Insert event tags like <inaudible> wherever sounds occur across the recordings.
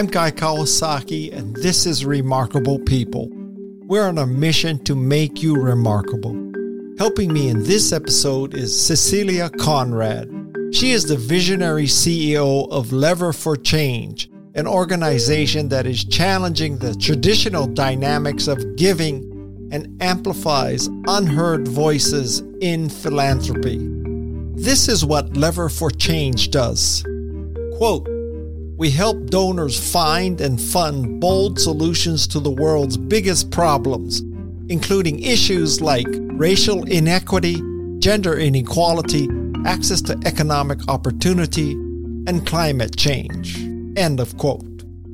I'm Guy Kawasaki, and this is Remarkable People. We're on a mission to make you remarkable. Helping me in this episode is Cecilia Conrad. She is the visionary CEO of Lever for Change, an organization that is challenging the traditional dynamics of giving and amplifies unheard voices in philanthropy. This is what Lever for Change does. Quote, we help donors find and fund bold solutions to the world's biggest problems, including issues like racial inequity, gender inequality, access to economic opportunity, and climate change. End of quote.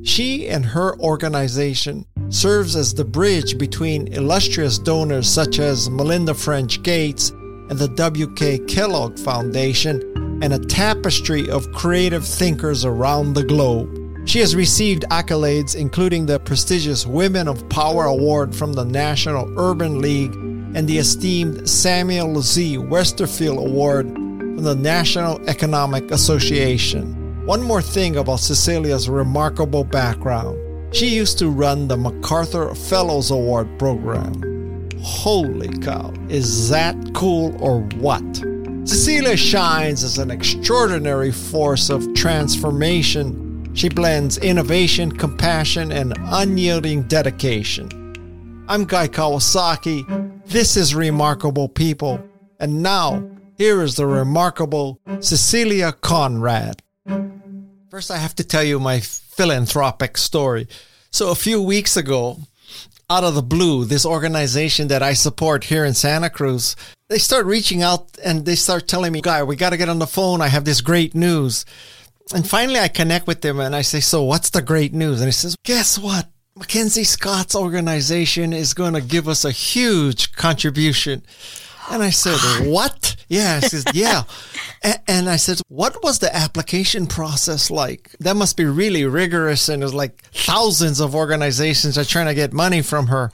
She and her organization serves as the bridge between illustrious donors such as Melinda French Gates and the W.K. Kellogg Foundation and a tapestry of creative thinkers around the globe. She has received accolades including the prestigious Women of Power Award from the National Urban League and the esteemed Samuel Z. Westerfield Award from the National Economic Association. One more thing about Cecilia's remarkable background. She used to run the MacArthur Fellows Award program. Holy cow, is that cool or what? Cecilia shines as an extraordinary force of transformation. She blends innovation, compassion, and unyielding dedication. I'm Guy Kawasaki. This is Remarkable People. And now, here is the remarkable Cecilia Conrad. First, I have to tell you my philanthropic story. So, a few weeks ago, out of the blue, this organization that I support here in Santa Cruz they start reaching out and they start telling me, guy, we got to get on the phone. I have this great news. And finally I connect with them and I say, so what's the great news? And he says, guess what? MacKenzie Scott's organization is going to give us a huge contribution. And I said, <gasps> what? Yeah. He says, <laughs> yeah. and I said, what was the application process like? That must be really rigorous. And it was like thousands of organizations are trying to get money from her.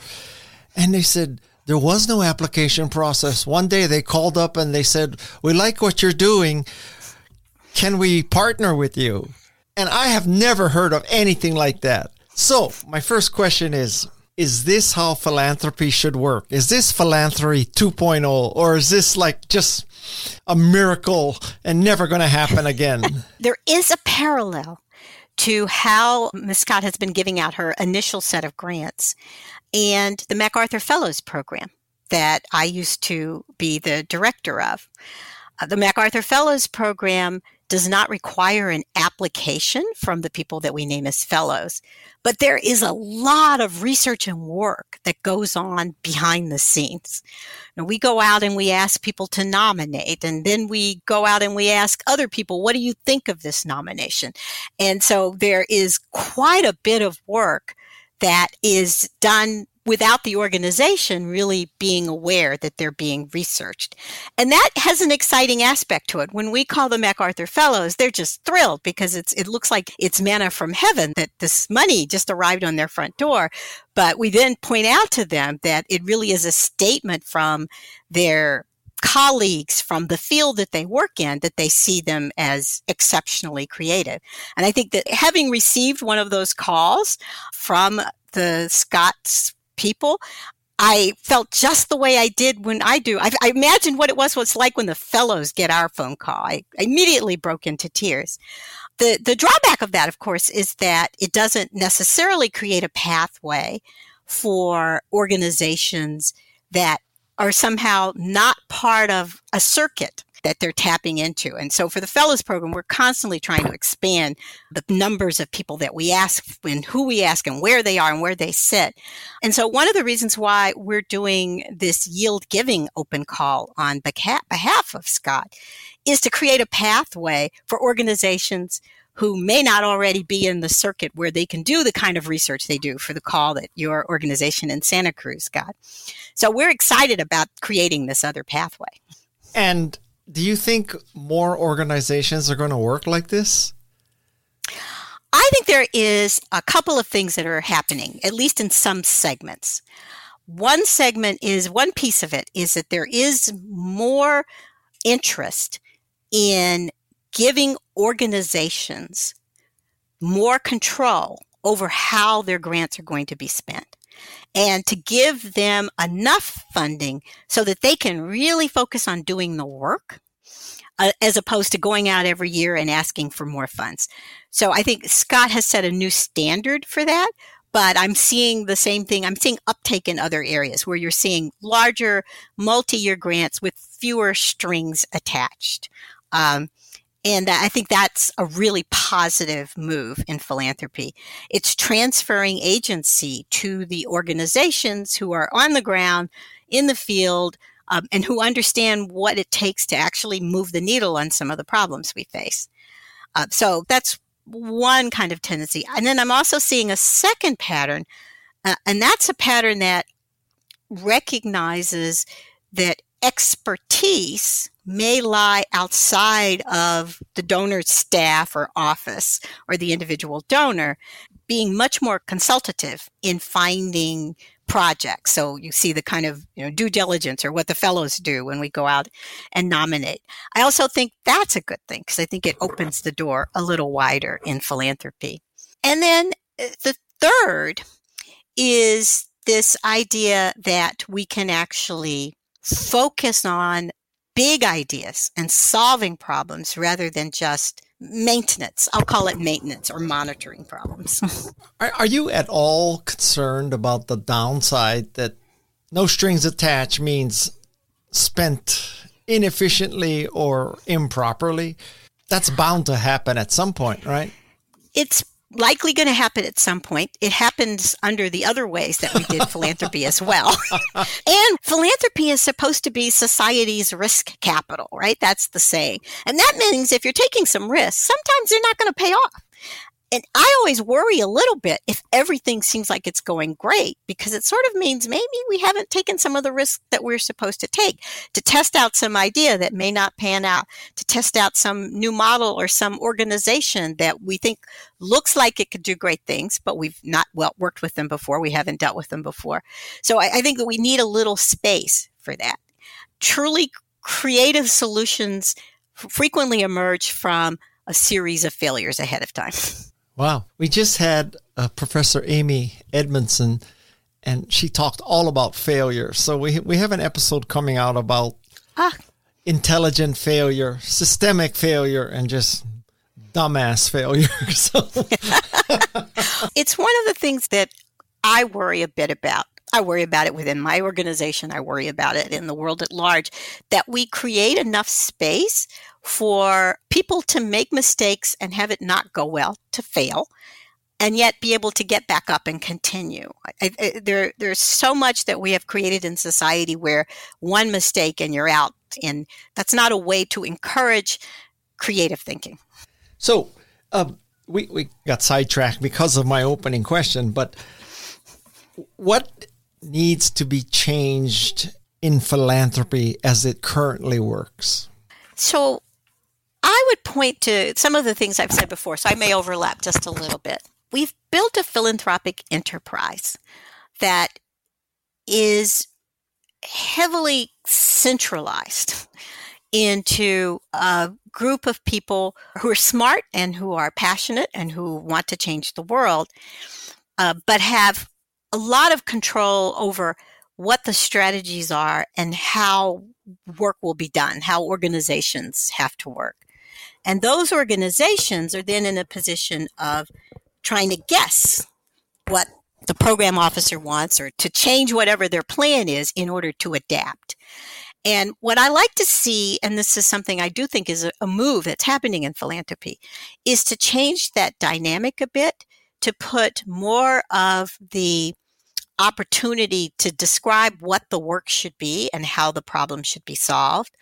And they said, there was no application process. One day they called up and they said, We like what you're doing. Can we partner with you? And I have never heard of anything like that. So, my first question is Is this how philanthropy should work? Is this philanthropy 2.0 or is this like just a miracle and never going to happen again? <laughs> there is a parallel to how Ms. Scott has been giving out her initial set of grants and the MacArthur Fellows Program that I used to be the director of. Uh, the MacArthur Fellows Program does not require an application from the people that we name as fellows, but there is a lot of research and work that goes on behind the scenes. We go out and we ask people to nominate, and then we go out and we ask other people, what do you think of this nomination? And so there is quite a bit of work that is done without the organization really being aware that they're being researched. And that has an exciting aspect to it. When we call the MacArthur Fellows, they're just thrilled because it's it looks like it's manna from heaven that this money just arrived on their front door. But we then point out to them that it really is a statement from their colleagues from the field that they work in that they see them as exceptionally creative. And I think that having received one of those calls from the Scott's people, I felt just the way I did when I do. I, I imagined what it was, what's like when the fellows get our phone call. I immediately broke into tears. The, the drawback of that, of course, is that it doesn't necessarily create a pathway for organizations that are somehow not part of a circuit that they're tapping into. And so for the fellows program, we're constantly trying to expand the numbers of people that we ask and who we ask and where they are and where they sit. And so one of the reasons why we're doing this yield giving open call on behalf of Scott is to create a pathway for organizations who may not already be in the circuit where they can do the kind of research they do for the call that your organization in Santa Cruz got. So we're excited about creating this other pathway. And do you think more organizations are going to work like this? I think there is a couple of things that are happening, at least in some segments. One segment is one piece of it is that there is more interest in giving organizations more control over how their grants are going to be spent and to give them enough funding so that they can really focus on doing the work uh, as opposed to going out every year and asking for more funds. So I think Scott has set a new standard for that, but I'm seeing the same thing. I'm seeing uptake in other areas where you're seeing larger multi-year grants with fewer strings attached. Um, and I think that's a really positive move in philanthropy. It's transferring agency to the organizations who are on the ground in the field um, and who understand what it takes to actually move the needle on some of the problems we face. Uh, so that's one kind of tendency. And then I'm also seeing a second pattern, uh, and that's a pattern that recognizes that expertise may lie outside of the donor's staff or office or the individual donor, being much more consultative in finding projects. So you see the kind of you know, due diligence or what the fellows do when we go out and nominate. I also think that's a good thing because I think it opens the door a little wider in philanthropy. And then uh, the third is this idea that we can actually focus on big ideas and solving problems rather than just maintenance. I'll call it maintenance or monitoring problems. <laughs> are, are you at all concerned about the downside that no strings attached means spent inefficiently or improperly? That's bound to happen at some point, right? It's likely going to happen at some point. It happens under the other ways that we did philanthropy as well. <laughs> and philanthropy is supposed to be society's risk capital, right? That's the saying. And that means if you're taking some risks, sometimes they're not going to pay off and I always worry a little bit if everything seems like it's going great because it sort of means maybe we haven't taken some of the risks that we're supposed to take to test out some idea that may not pan out, to test out some new model or some organization that we think looks like it could do great things, but we've not well worked with them before. We haven't dealt with them before. So I, I think that we need a little space for that. Truly creative solutions frequently emerge from a series of failures ahead of time. <laughs> Wow. We just had uh, Professor Amy Edmondson, and she talked all about failure. So we, we have an episode coming out about ah. intelligent failure, systemic failure, and just dumbass failure. <laughs> so. <laughs> it's one of the things that I worry a bit about. I worry about it within my organization. I worry about it in the world at large that we create enough space for people to make mistakes and have it not go well, to fail, and yet be able to get back up and continue. I, I, there, there's so much that we have created in society where one mistake and you're out, and that's not a way to encourage creative thinking. So, um, we, we got sidetracked because of my opening question, but what needs to be changed in philanthropy as it currently works? So, I would point to some of the things I've said before, so I may overlap just a little bit. We've built a philanthropic enterprise that is heavily centralized into a group of people who are smart and who are passionate and who want to change the world, uh, but have a lot of control over what the strategies are and how work will be done, how organizations have to work. And those organizations are then in a position of trying to guess what the program officer wants or to change whatever their plan is in order to adapt. And what I like to see, and this is something I do think is a, move that's happening in philanthropy, is to change that dynamic a bit to put more of the opportunity to describe what the work should be and how the problem should be solved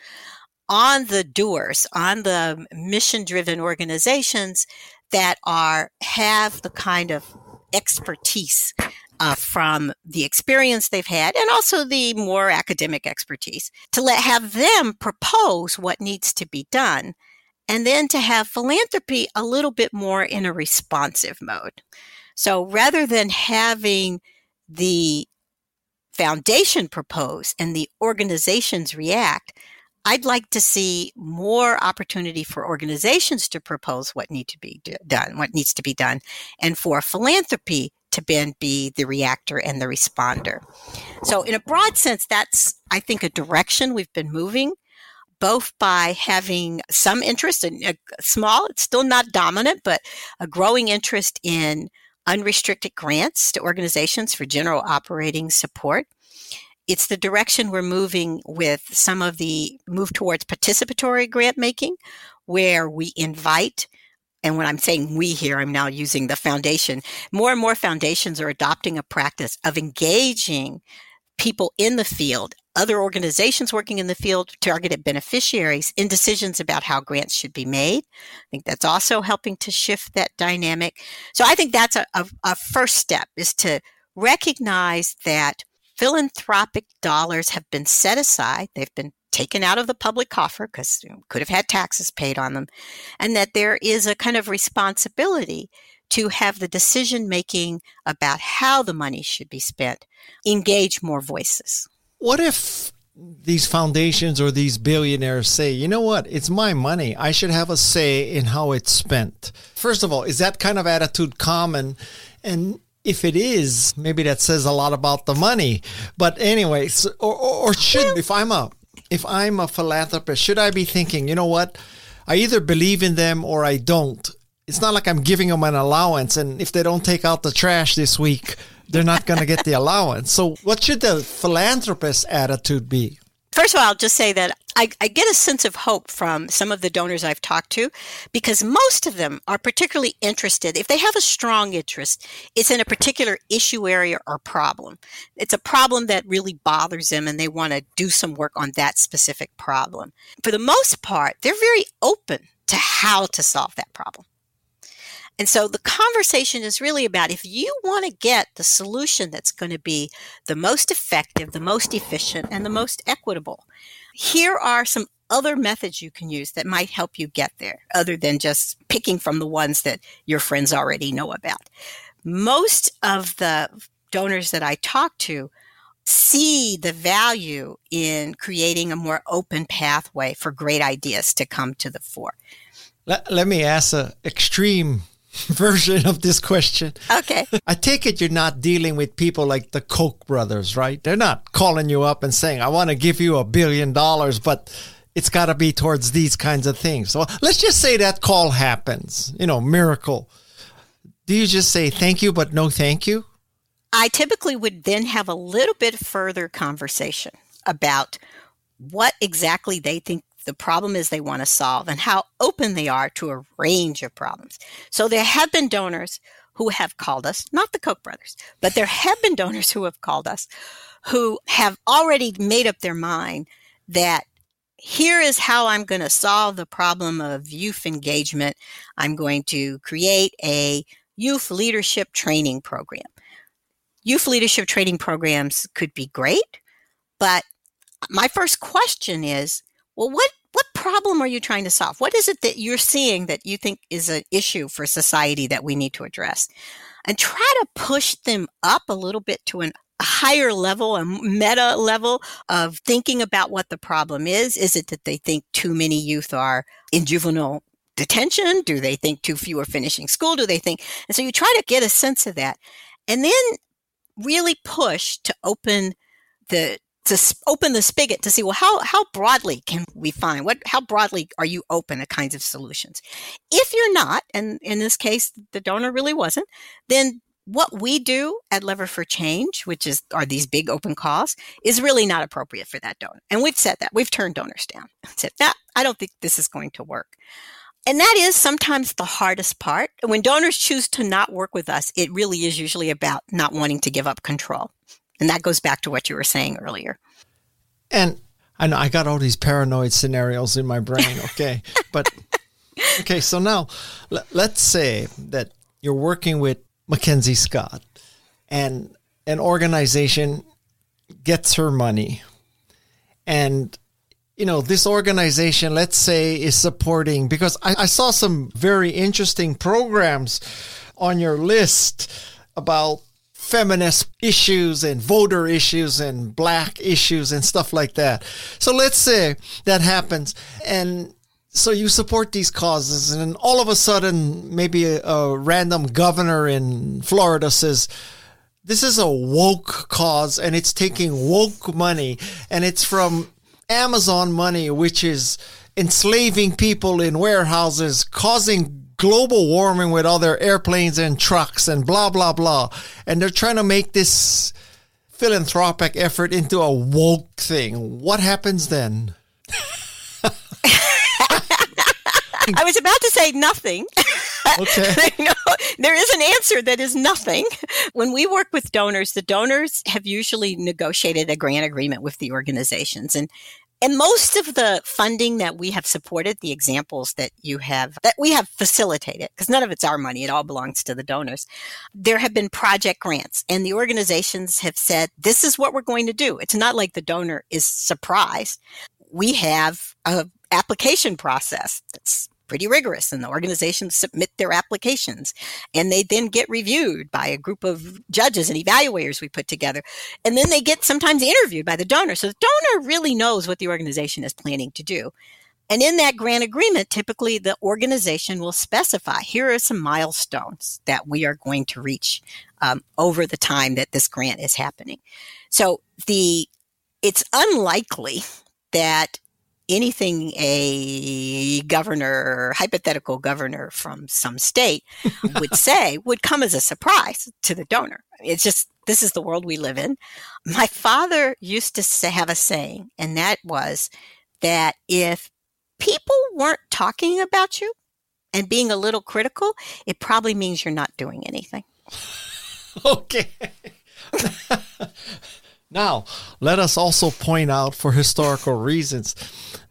on the doers, on the mission driven organizations that are have the kind of expertise uh, from the experience they've had and also the more academic expertise to let have them propose what needs to be done and then to have philanthropy a little bit more in a responsive mode. So rather than having the foundation propose and the organizations react I'd like to see more opportunity for organizations to propose what need to be done, what needs to be done, and for philanthropy to then be the reactor and the responder. So, in a broad sense, that's, I think, a direction we've been moving, both by having some interest in a small, it's still not dominant, but a growing interest in unrestricted grants to organizations for general operating support it's the direction we're moving with some of the move towards participatory grant making, where we invite and when I'm saying we here, I'm now using the foundation. More and more foundations are adopting a practice of engaging people in the field, other organizations working in the field, targeted beneficiaries in decisions about how grants should be made. I think that's also helping to shift that dynamic. So I think that's a, a, a first step is to recognize that philanthropic dollars have been set aside. They've been taken out of the public coffer because you know, could have had taxes paid on them, and that there is a kind of responsibility to have the decision making about how the money should be spent engage more voices. What if these foundations or these billionaires say, you know what, it's my money. I should have a say in how it's spent. First of all, is that kind of attitude common? And if it is, maybe that says a lot about the money. But anyways, or, or, or should if I'm a if I'm a philanthropist, should I be thinking, you know what? I either believe in them or I don't. It's not like I'm giving them an allowance, and if they don't take out the trash this week, they're not going to get the <laughs> allowance. So, what should the philanthropist attitude be? First of all, I'll just say that I, I, get a sense of hope from some of the donors I've talked to because most of them are particularly interested. If they have a strong interest, it's in a particular issue area or problem. It's a problem that really bothers them and they want to do some work on that specific problem. For the most part, they're very open to how to solve that problem. And so the conversation is really about if you want to get the solution that's going to be the most effective, the most efficient, and the most equitable, here are some other methods you can use that might help you get there, other than just picking from the ones that your friends already know about. Most of the donors that I talk to see the value in creating a more open pathway for great ideas to come to the fore. Let, let me ask an extreme <laughs> version of this question. Okay. I take it you're not dealing with people like the Koch brothers, right? They're not calling you up and saying, I want to give you a billion dollars, but it's got to be towards these kinds of things. So let's just say that call happens, you know, miracle. Do you just say thank you, but no thank you? I typically would then have a little bit further conversation about what exactly they think the problem is they want to solve and how open they are to a range of problems. So there have been donors who have called us, not the Koch brothers, but there have been donors who have called us who have already made up their mind that here is how I'm going to solve the problem of youth engagement. I'm going to create a youth leadership training program. Youth leadership training programs could be great, but my first question is well, what what problem are you trying to solve? What is it that you're seeing that you think is an issue for society that we need to address? And try to push them up a little bit to an a higher level, a meta level of thinking about what the problem is. Is it that they think too many youth are in juvenile detention? Do they think too few are finishing school? Do they think? And so you try to get a sense of that and then really push to open the to open the spigot to see well how how broadly can we find what how broadly are you open to kinds of solutions if you're not and in this case the donor really wasn't then what we do at lever for change which is are these big open calls is really not appropriate for that donor and we've said that we've turned donors down said that i don't think this is going to work and that is sometimes the hardest part. When donors choose to not work with us, it really is usually about not wanting to give up control. And that goes back to what you were saying earlier. And I know I got all these paranoid scenarios in my brain, <laughs> okay? but okay, so now let's say that you're working with MacKenzie Scott and an organization gets her money and you know this organization let's say is supporting because I, I saw some very interesting programs on your list about feminist issues and voter issues and black issues and stuff like that. So let's say that happens and so you support these causes and all of a sudden maybe a, a random governor in Florida says this is a woke cause and it's taking woke money and it's from Amazon money which is enslaving people in warehouses causing global warming with all their airplanes and trucks and blah, blah, blah. And they're trying to make this philanthropic effort into a woke thing. What happens then? I was about to say nothing. Okay. <laughs> no, there is an answer that is nothing. When we work with donors, the donors have usually negotiated a grant agreement with the organizations. And and most of the funding that we have supported, the examples that you have, that we have facilitated, because none of it's our money, it all belongs to the donors. There have been project grants and the organizations have said, this is what we're going to do. It's not like the donor is surprised. We have a application process that's pretty rigorous and the organizations submit their applications and they then get reviewed by a group of judges and evaluators we put together and then they get sometimes interviewed by the donor. So the donor really knows what the organization is planning to do. And in that grant agreement typically the organization will specify here are some milestones that we are going to reach um, over the time that this grant is happening. So the it's unlikely that anything a governor, hypothetical governor from some state would <laughs> say would come as a surprise to the donor. It's just, this is the world we live in. My father used to have a saying, and that was that if people weren't talking about you and being a little critical, it probably means you're not doing anything. <laughs> okay. <laughs> Now, let us also point out for historical reasons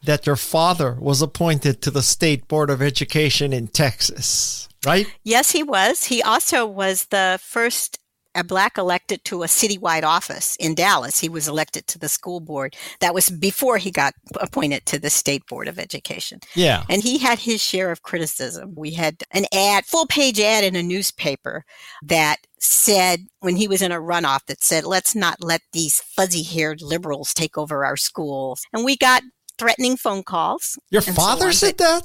that your father was appointed to the State Board of Education in Texas, right? Yes, he was. He also was the first a black elected to a citywide office in Dallas. He was elected to the school board. That was before he got appointed to the state board of education. Yeah. And he had his share of criticism. We had an ad, full page ad in a newspaper that said when he was in a runoff that said, let's not let these fuzzy haired liberals take over our schools. And we got threatening phone calls. Your father so said that?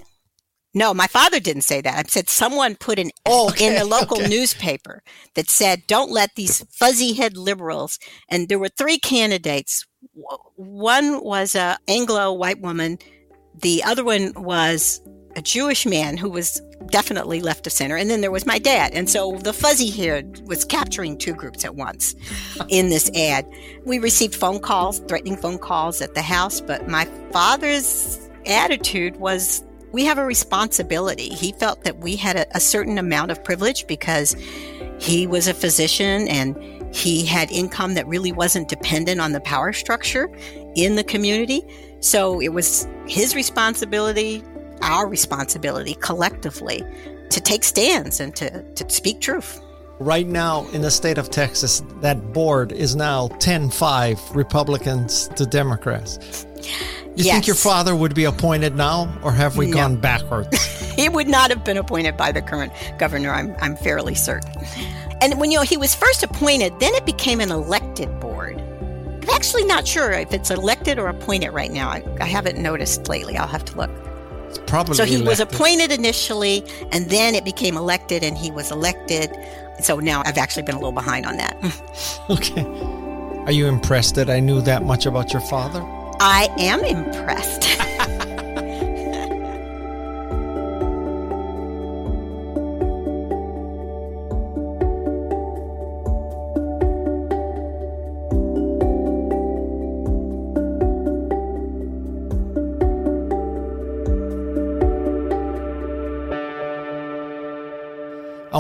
No, my father didn't say that. I said someone put an oh, okay, in the local okay. newspaper that said, "Don't let these fuzzy-head liberals." And there were three candidates. One was a Anglo white woman. The other one was a Jewish man who was definitely left of center. And then there was my dad. And so the fuzzy haired was capturing two groups at once in this ad. We received phone calls, threatening phone calls at the house, but my father's attitude was we have a responsibility. He felt that we had a, a certain amount of privilege because he was a physician and he had income that really wasn't dependent on the power structure in the community. So it was his responsibility, our responsibility collectively to take stands and to, to speak truth. Right now in the state of Texas, that board is now 10 5 Republicans to Democrats. You yes. think your father would be appointed now, or have we no. gone backwards? <laughs> he would not have been appointed by the current governor, I'm, I'm fairly certain. And when you know he was first appointed, then it became an elected board. I'm actually not sure if it's elected or appointed right now. I, I haven't noticed lately. I'll have to look. It's probably so he elected. was appointed initially, and then it became elected, and he was elected. So now I've actually been a little behind on that. <laughs> okay. Are you impressed that I knew that much about your father? I am impressed. <laughs>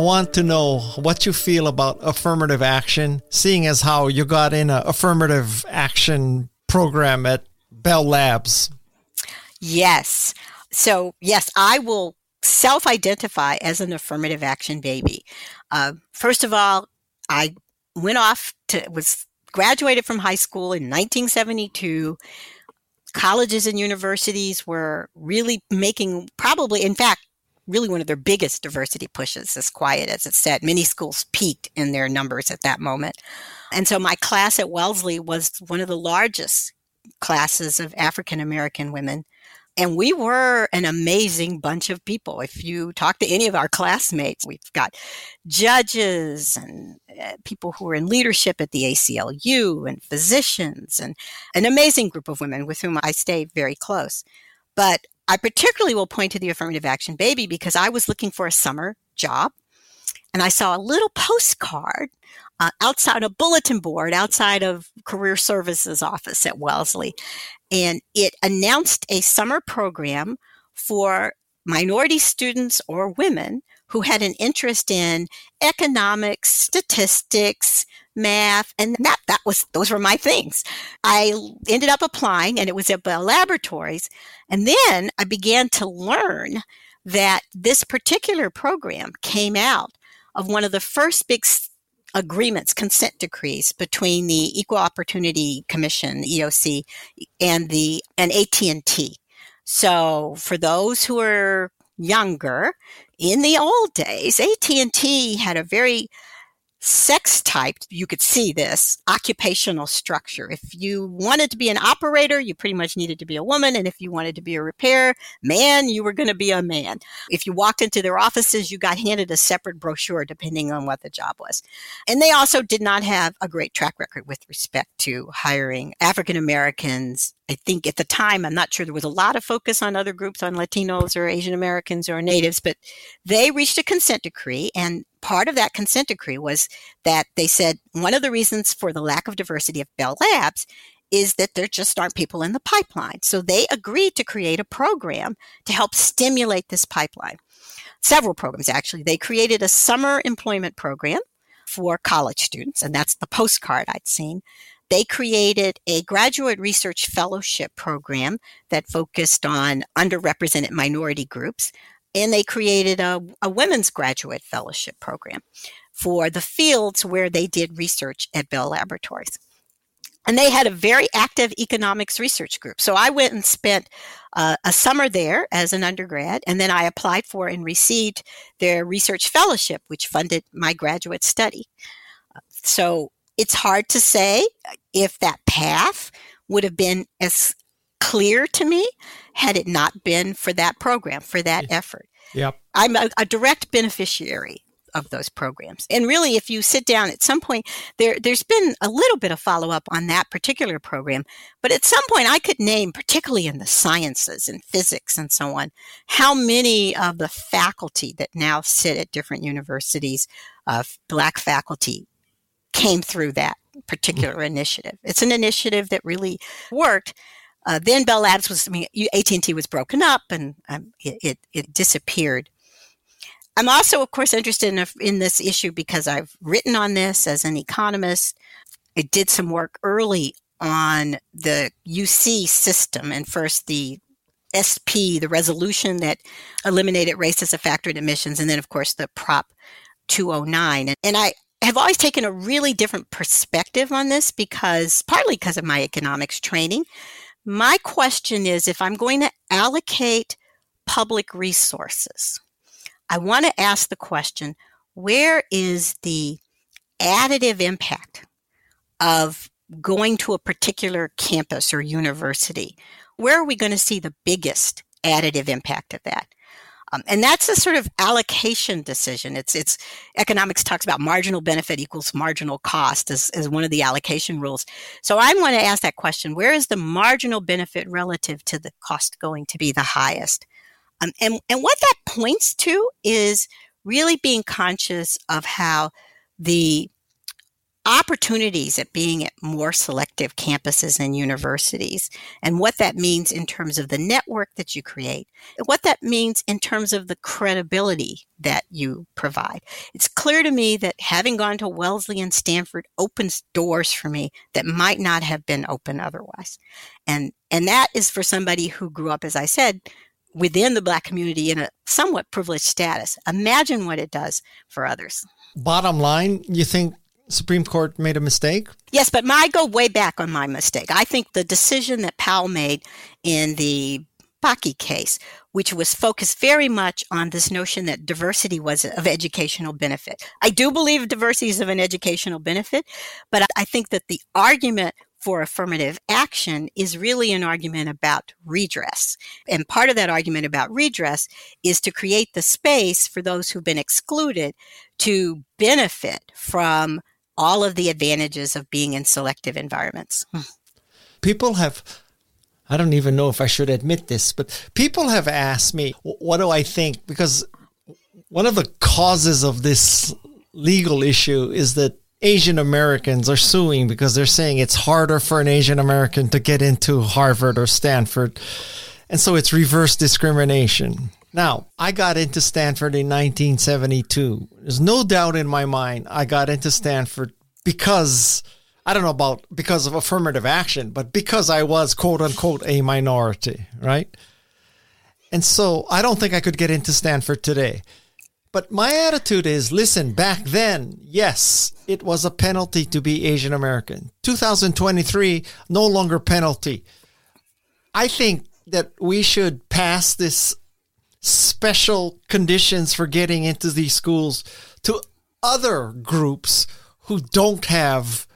want to know what you feel about affirmative action, seeing as how you got in an affirmative action program at Bell Labs. Yes. So, yes, I will self identify as an affirmative action baby. Uh, first of all, I went off to, was graduated from high school in 1972. Colleges and universities were really making, probably, in fact, really one of their biggest diversity pushes, as quiet as it said. Many schools peaked in their numbers at that moment. And so my class at Wellesley was one of the largest classes of African American women. And we were an amazing bunch of people. If you talk to any of our classmates, we've got judges and uh, people who are in leadership at the ACLU and physicians and an amazing group of women with whom I stay very close. But I particularly will point to the affirmative action baby because I was looking for a summer job and I saw a little postcard uh, outside a bulletin board outside of career services office at Wellesley. And it announced a summer program for minority students or women who had an interest in economics, statistics, math, and that that was those were my things. I ended up applying and it was at Bell Laboratories. And then I began to learn that this particular program came out of one of the first big agreements, consent decrees between the Equal Opportunity Commission, EOC, and the and AT&T. So for those who are younger, in the old days, AT&T had a very sex type, you could see this occupational structure. If you wanted to be an operator, you pretty much needed to be a woman. And if you wanted to be a repair man, you were going to be a man. If you walked into their offices, you got handed a separate brochure depending on what the job was. And they also did not have a great track record with respect to hiring African Americans I think at the time, I'm not sure there was a lot of focus on other groups, on Latinos or Asian Americans or natives, but they reached a consent decree. And part of that consent decree was that they said one of the reasons for the lack of diversity of Bell Labs is that there just aren't people in the pipeline. So they agreed to create a program to help stimulate this pipeline. Several programs, actually. They created a summer employment program for college students, and that's the postcard I'd seen. They created a graduate research fellowship program that focused on underrepresented minority groups. And they created a, a women's graduate fellowship program for the fields where they did research at Bell Laboratories. And they had a very active economics research group. So I went and spent uh, a summer there as an undergrad, and then I applied for and received their research fellowship, which funded my graduate study. So it's hard to say if that path would have been as clear to me had it not been for that program, for that effort. Yep. I'm a, a direct beneficiary of those programs. And really, if you sit down at some point, there, there's been a little bit of follow up on that particular program. But at some point, I could name, particularly in the sciences and physics and so on, how many of the faculty that now sit at different universities of black faculty came through that particular mm. initiative. It's an initiative that really worked. Uh, then Bell Labs was, I mean, AT&T was broken up and um, it, it, it, disappeared. I'm also, of course, interested in, in this issue because I've written on this as an economist. I did some work early on the UC system and first the SP, the resolution that eliminated race as a factor in admissions, and then, of course, the Prop 209. And, and I, have always taken a really different perspective on this because partly because of my economics training. My question is if I'm going to allocate public resources, I want to ask the question where is the additive impact of going to a particular campus or university? Where are we going to see the biggest additive impact of that? Um, and that's a sort of allocation decision. It's, it's economics talks about marginal benefit equals marginal cost as, as one of the allocation rules. So I want to ask that question. Where is the marginal benefit relative to the cost going to be the highest? Um, and, and what that points to is really being conscious of how the opportunities at being at more selective campuses and universities and what that means in terms of the network that you create, and what that means in terms of the credibility that you provide. It's clear to me that having gone to Wellesley and Stanford opens doors for me that might not have been open otherwise. And, and that is for somebody who grew up, as I said, within the black community in a somewhat privileged status. Imagine what it does for others. Bottom line, you think Supreme Court made a mistake? Yes, but I go way back on my mistake. I think the decision that Powell made in the Bakke case, which was focused very much on this notion that diversity was of educational benefit. I do believe diversity is of an educational benefit, but I think that the argument for affirmative action is really an argument about redress. And part of that argument about redress is to create the space for those who've been excluded to benefit from all of the advantages of being in selective environments. Hmm. People have I don't even know if I should admit this, but people have asked me, what do I think? Because one of the causes of this legal issue is that Asian Americans are suing because they're saying it's harder for an Asian American to get into Harvard or Stanford. And so it's reverse discrimination. Now, I got into Stanford in 1972. There's no doubt in my mind I got into Stanford because I don't know about because of affirmative action, but because I was quote unquote a minority, right? And so I don't think I could get into Stanford today. But my attitude is listen, back then, yes, it was a penalty to be Asian American. 2023, no longer penalty. I think that we should pass this special conditions for getting into these schools to other groups who don't have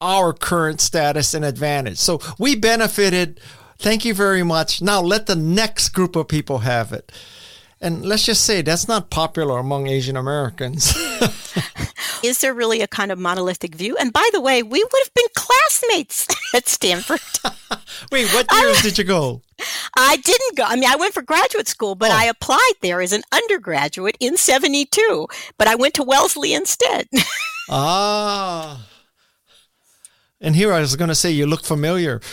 our current status and advantage. So we benefited. Thank you very much. Now let the next group of people have it. And let's just say that's not popular among Asian Americans. <laughs> Is there really a kind of monolithic view? And by the way, we would have been classmates <laughs> at Stanford. <laughs> Wait, what years I, did you go? I didn't go. I mean, I went for graduate school, but oh. I applied there as an undergraduate in 72, but I went to Wellesley instead. <laughs> ah. And here I was going to say, you look familiar. <laughs>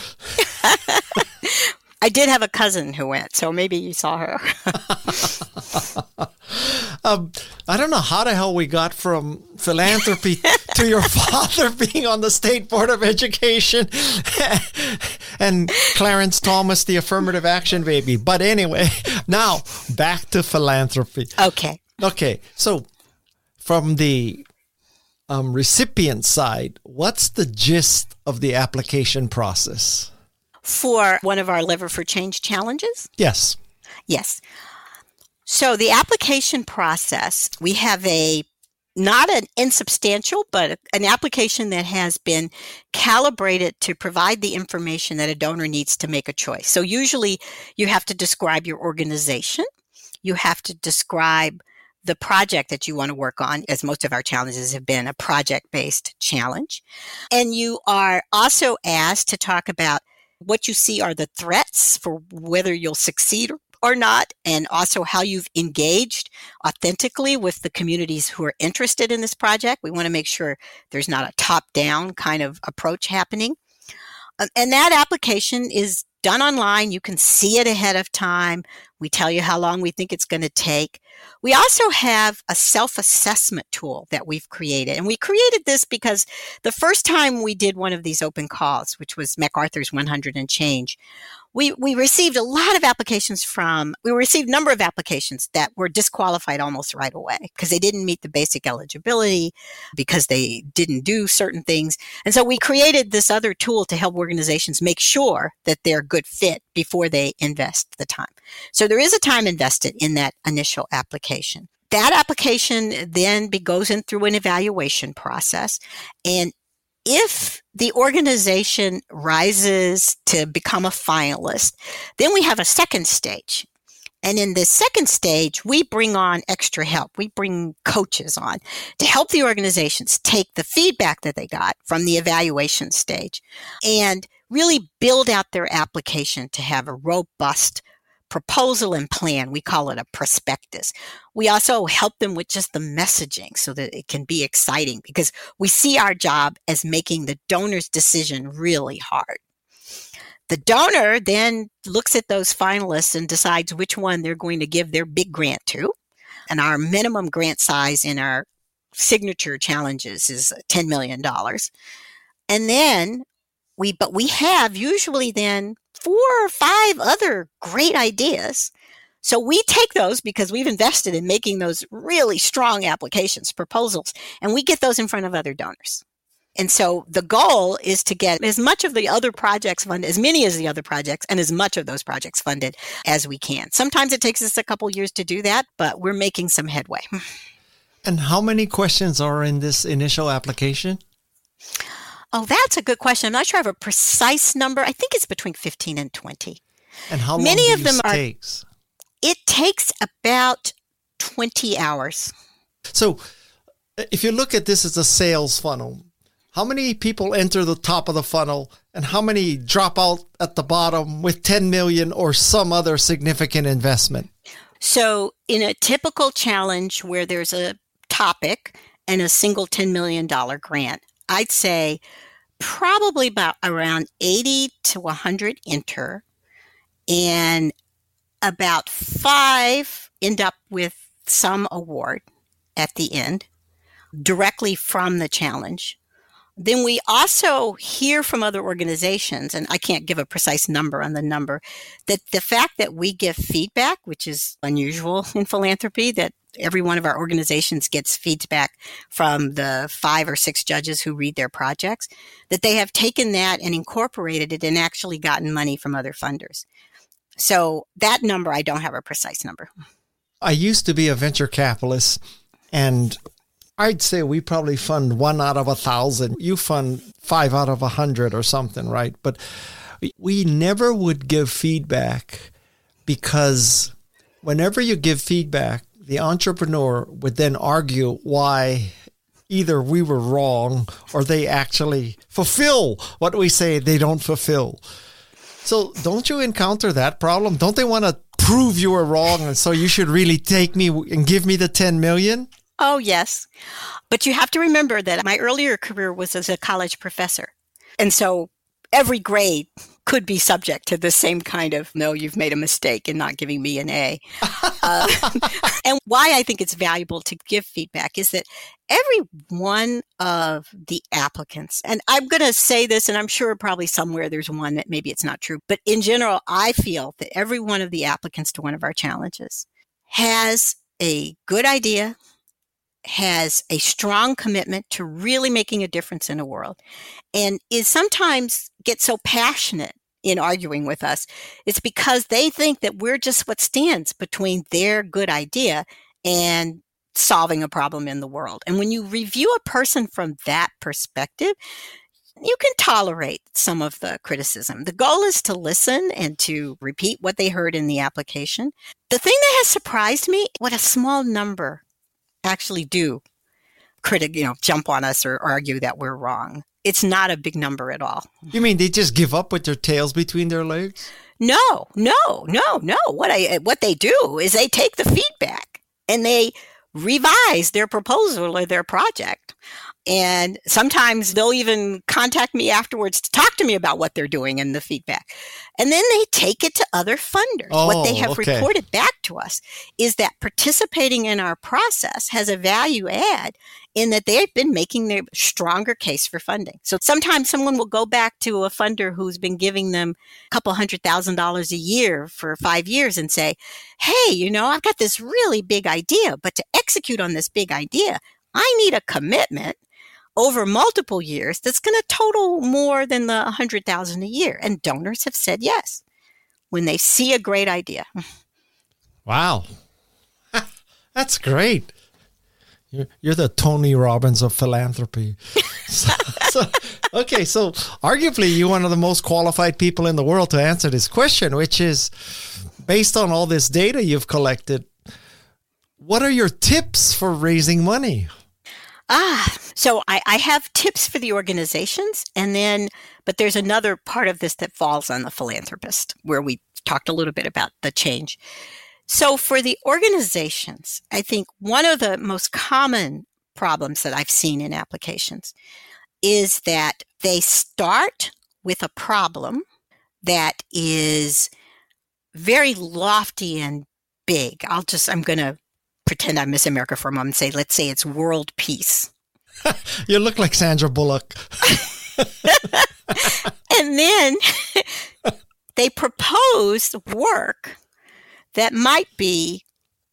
I did have a cousin who went, so maybe you saw her. <laughs> um, I don't know how the hell we got from philanthropy to your <laughs> father being on the State Board of Education and Clarence Thomas, the affirmative action baby. But anyway, now back to philanthropy. Okay. Okay. So from the um, recipient side, what's the gist of the application process? For one of our Lever for Change challenges? Yes. Yes. So the application process, we have a not an insubstantial, but an application that has been calibrated to provide the information that a donor needs to make a choice. So usually you have to describe your organization. You have to describe the project that you want to work on, as most of our challenges have been a project based challenge. And you are also asked to talk about what you see are the threats for whether you'll succeed or not, and also how you've engaged authentically with the communities who are interested in this project. We want to make sure there's not a top down kind of approach happening. Um, and that application is done online. You can see it ahead of time. We tell you how long we think it's going to take. We also have a self assessment tool that we've created. And we created this because the first time we did one of these open calls, which was MacArthur's 100 and change, we, we received a lot of applications from, we received a number of applications that were disqualified almost right away because they didn't meet the basic eligibility, because they didn't do certain things. And so we created this other tool to help organizations make sure that they're a good fit before they invest the time. So there is a time invested in that initial application that application then goes in through an evaluation process and if the organization rises to become a finalist, then we have a second stage. And in the second stage, we bring on extra help. We bring coaches on to help the organizations take the feedback that they got from the evaluation stage and really build out their application to have a robust proposal and plan. We call it a prospectus. We also help them with just the messaging so that it can be exciting because we see our job as making the donor's decision really hard. The donor then looks at those finalists and decides which one they're going to give their big grant to. And our minimum grant size in our signature challenges is $10 million. And then we, but we have usually then four or five other great ideas. So we take those because we've invested in making those really strong applications, proposals, and we get those in front of other donors. And so the goal is to get as much of the other projects funded, as many as the other projects, and as much of those projects funded as we can. Sometimes it takes us a couple years to do that, but we're making some headway. And how many questions are in this initial application? Oh, that's a good question. I'm not sure I have a precise number. I think it's between 15 and 20. And how many of them are, takes? It takes about 20 hours. So, if you look at this as a sales funnel, how many people enter the top of the funnel and how many drop out at the bottom with 10 million or some other significant investment? So, in a typical challenge where there's a topic and a single $10 million grant, I'd say probably about around 80 to 100 enter and about five end up with some award at the end directly from the challenge. Then we also hear from other organizations, and I can't give a precise number on the number, that the fact that we give feedback, which is unusual <laughs> in philanthropy, that every one of our organizations gets feedback from the five or six judges who read their projects, that they have taken that and incorporated it and actually gotten money from other funders. So that number, I don't have a precise number. I used to be a venture capitalist, and I'd say we probably fund one out of a thousand. You fund five out of a hundred or something, right? But we never would give feedback because whenever you give feedback, the entrepreneur would then argue why either we were wrong or they actually fulfill what we say they don't fulfill. So don't you encounter that problem? Don't they want to prove you were wrong and so you should really take me and give me the 10 million? Oh, yes. But you have to remember that my earlier career was as a college professor. And so every grade could be subject to the same kind of no you've made a mistake in not giving me an a. <laughs> Uh, <laughs> and why i think it's valuable to give feedback is that every one of the applicants and i'm going to say this and i'm sure probably somewhere there's one that maybe it's not true but in general i feel that every one of the applicants to one of our challenges has a good idea has a strong commitment to really making a difference in the world and is sometimes get so passionate in arguing with us it's because they think that we're just what stands between their good idea and solving a problem in the world and when you review a person from that perspective you can tolerate some of the criticism. The goal is to listen and to repeat what they heard in the application. The thing that has surprised me, what a small number actually do critic, you know, jump on us or argue that we're wrong. It's not a big number at all. You mean they just give up with their tails between their legs? No, no, no, no. What I what they do is they take the feedback and they revise their proposal or their project. And sometimes they'll even contact me afterwards to talk to me about what they're doing and the feedback. And then they take it to other funders. Oh, what they oh, have okay. reported back to us is that participating in our process has a value add in that they've been making their stronger case for funding. So sometimes someone will go back to a funder who's been giving them a couple hundred thousand dollars a year for five years and say, Hey, you know, I've got this really big idea, but to execute on this big idea, I need a commitment over multiple years that's going to total more than the 100,000 a year and donors have said yes when they see a great idea. Wow. <laughs> That's great. You're, you're the Tony Robbins of philanthropy. <laughs> so, so, okay, so arguably you're one of the most qualified people in the world to answer this question, which is based on all this data you've collected, what are your tips for raising money? Ah, so I, I have tips for the organizations, and then, but there's another part of this that falls on the philanthropist where we talked a little bit about the change. So for the organizations, I think one of the most common problems that I've seen in applications is that they start with a problem that is very lofty and big. I'll just, I'm going to pretend I'm Miss America for a moment and say, let's say it's world peace. <laughs> you look like Sandra Bullock. <laughs> and then <laughs> they propose work that might be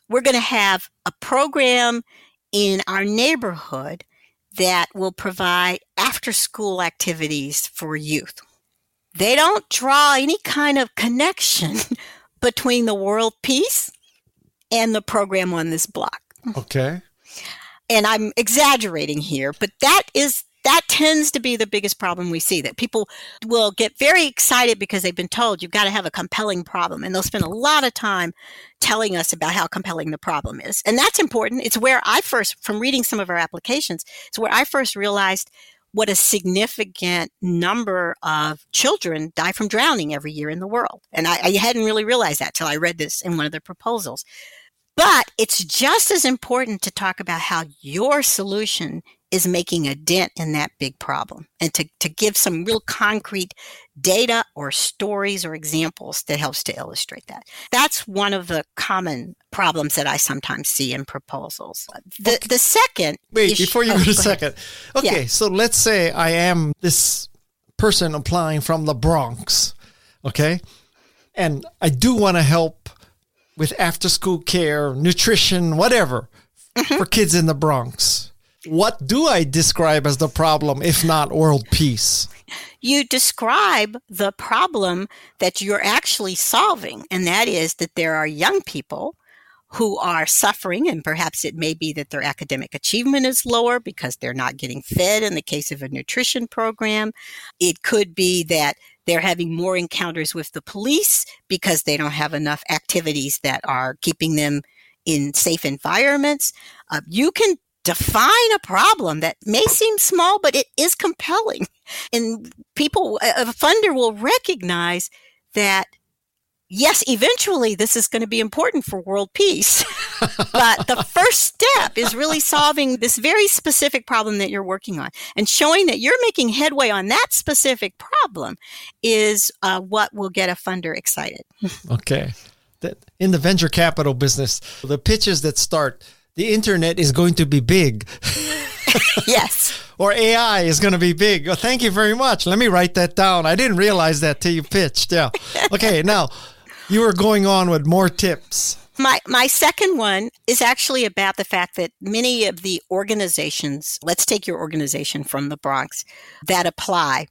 we're going to have a program in our neighborhood that will provide after school activities for youth. They don't draw any kind of connection between the world peace and the program on this block. Okay. And I'm exaggerating here, but that is that tends to be the biggest problem we see that people will get very excited because they've been told you've got to have a compelling problem and they'll spend a lot of time telling us about how compelling the problem is and that's important it's where i first from reading some of our applications it's where i first realized what a significant number of children die from drowning every year in the world and I, I hadn't really realized that till i read this in one of the proposals but it's just as important to talk about how your solution is making a dent in that big problem and to, to give some real concrete data or stories or examples that helps to illustrate that. That's one of the common problems that I sometimes see in proposals. The, the second. Wait, before you oh, go to go second. Okay, yeah. so let's say I am this person applying from the Bronx, okay? And I do want to help with after school care, nutrition, whatever mm-hmm. for kids in the Bronx what do I describe as the problem, if not world peace? You describe the problem that you're actually solving, and that is that there are young people who are suffering, and perhaps it may be that their academic achievement is lower because they're not getting fed in the case of a nutrition program. It could be that they're having more encounters with the police because they don't have enough activities that are keeping them in safe environments. Uh, you can define a problem that may seem small, but it is compelling. And people, a funder will recognize that yes, eventually this is going to be important for world peace. <laughs> but the first step is really solving this very specific problem that you're working on and showing that you're making headway on that specific problem is uh, what will get a funder excited. <laughs> okay. In the venture capital business, the pitches that start the internet is going to be big. <laughs> yes. or AI is going to be big. Oh, thank you very much. Let me write that down. I didn't realize that till you pitched. Yeah. Okay. now you were going on with more tips. My my second one is actually about the fact that many of the organizations, let's take your organization from the Bronx, that apply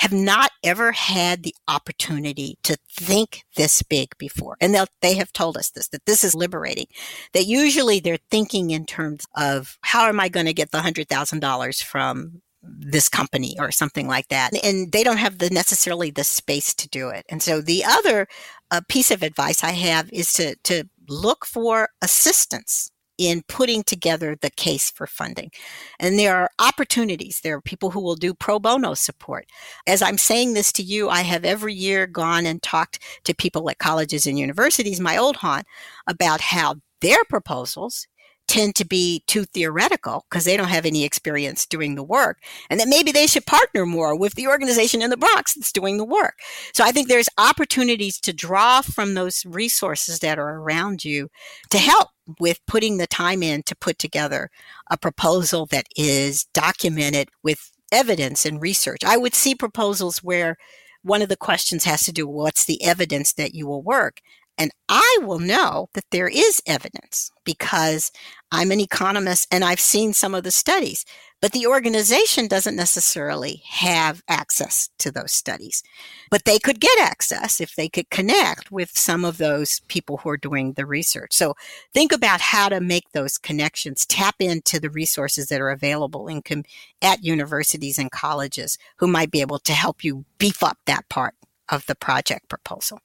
have not ever had the opportunity to think this big before. And they they have told us this, that this is liberating, that usually they're thinking in terms of how am I going to get the $100,000 from this company or something like that. And they don't have the necessarily the space to do it. And so the other uh, piece of advice I have is to, to look for assistance in putting together the case for funding. And there are opportunities. There are people who will do pro bono support. As I'm saying this to you, I have every year gone and talked to people at colleges and universities, my old haunt, about how their proposals tend to be too theoretical because they don't have any experience doing the work. And that maybe they should partner more with the organization in the Bronx that's doing the work. So I think there's opportunities to draw from those resources that are around you to help with putting the time in to put together a proposal that is documented with evidence and research. I would see proposals where one of the questions has to do what's the evidence that you will work and I will know that there is evidence because I'm an economist and I've seen some of the studies, but the organization doesn't necessarily have access to those studies. But they could get access if they could connect with some of those people who are doing the research. So think about how to make those connections, tap into the resources that are available in com- at universities and colleges who might be able to help you beef up that part of the project proposal.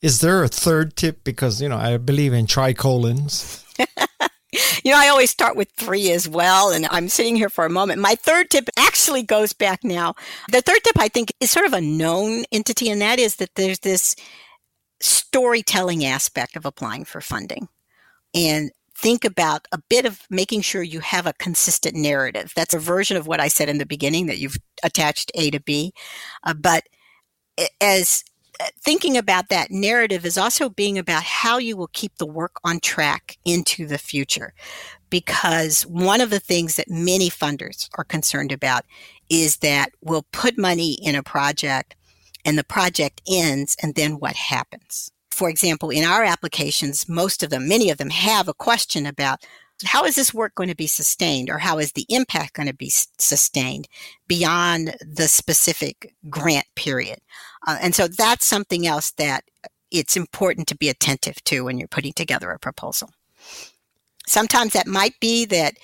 Is there a third tip? Because, you know, I believe in tricolons. <laughs> you know, I always start with three as well. And I'm sitting here for a moment. My third tip actually goes back now. The third tip, I think, is sort of a known entity, and that is that there's this storytelling aspect of applying for funding. And think about a bit of making sure you have a consistent narrative. That's a version of what I said in the beginning that you've attached A to B. Uh, but as thinking about that narrative is also being about how you will keep the work on track into the future. Because one of the things that many funders are concerned about is that we'll put money in a project and the project ends and then what happens? For example, in our applications, most of them, many of them have a question about how is this work going to be sustained or how is the impact going to be sustained beyond the specific grant period? Uh, and so that's something else that it's important to be attentive to when you're putting together a proposal. Sometimes that might be that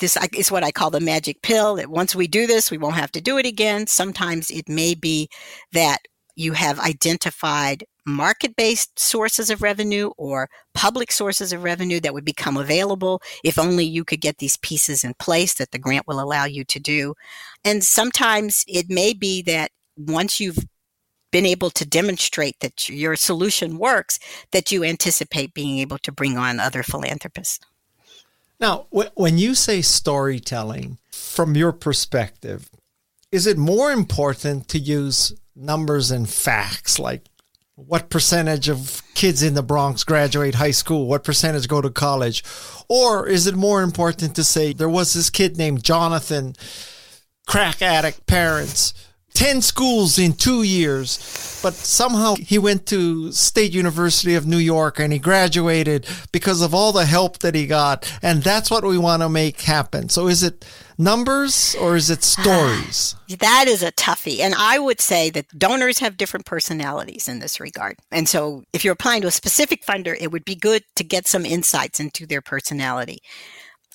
this is what I call the magic pill that once we do this, we won't have to do it again. Sometimes it may be that you have identified market based sources of revenue or public sources of revenue that would become available if only you could get these pieces in place that the grant will allow you to do. And sometimes it may be that once you've been able to demonstrate that your solution works, that you anticipate being able to bring on other philanthropists. Now, when you say storytelling, from your perspective, is it more important to use numbers and facts like what percentage of kids in the Bronx graduate high school? What percentage go to college? Or is it more important to say there was this kid named Jonathan, crack addict parents, 10 schools in two years, but somehow he went to State University of New York and he graduated because of all the help that he got. And that's what we want to make happen. So is it numbers or is it ah, stories? that is a toughie. And I would say that donors have different personalities in this regard. And so if you're applying to a specific funder, it would be good to get some insights into their personality.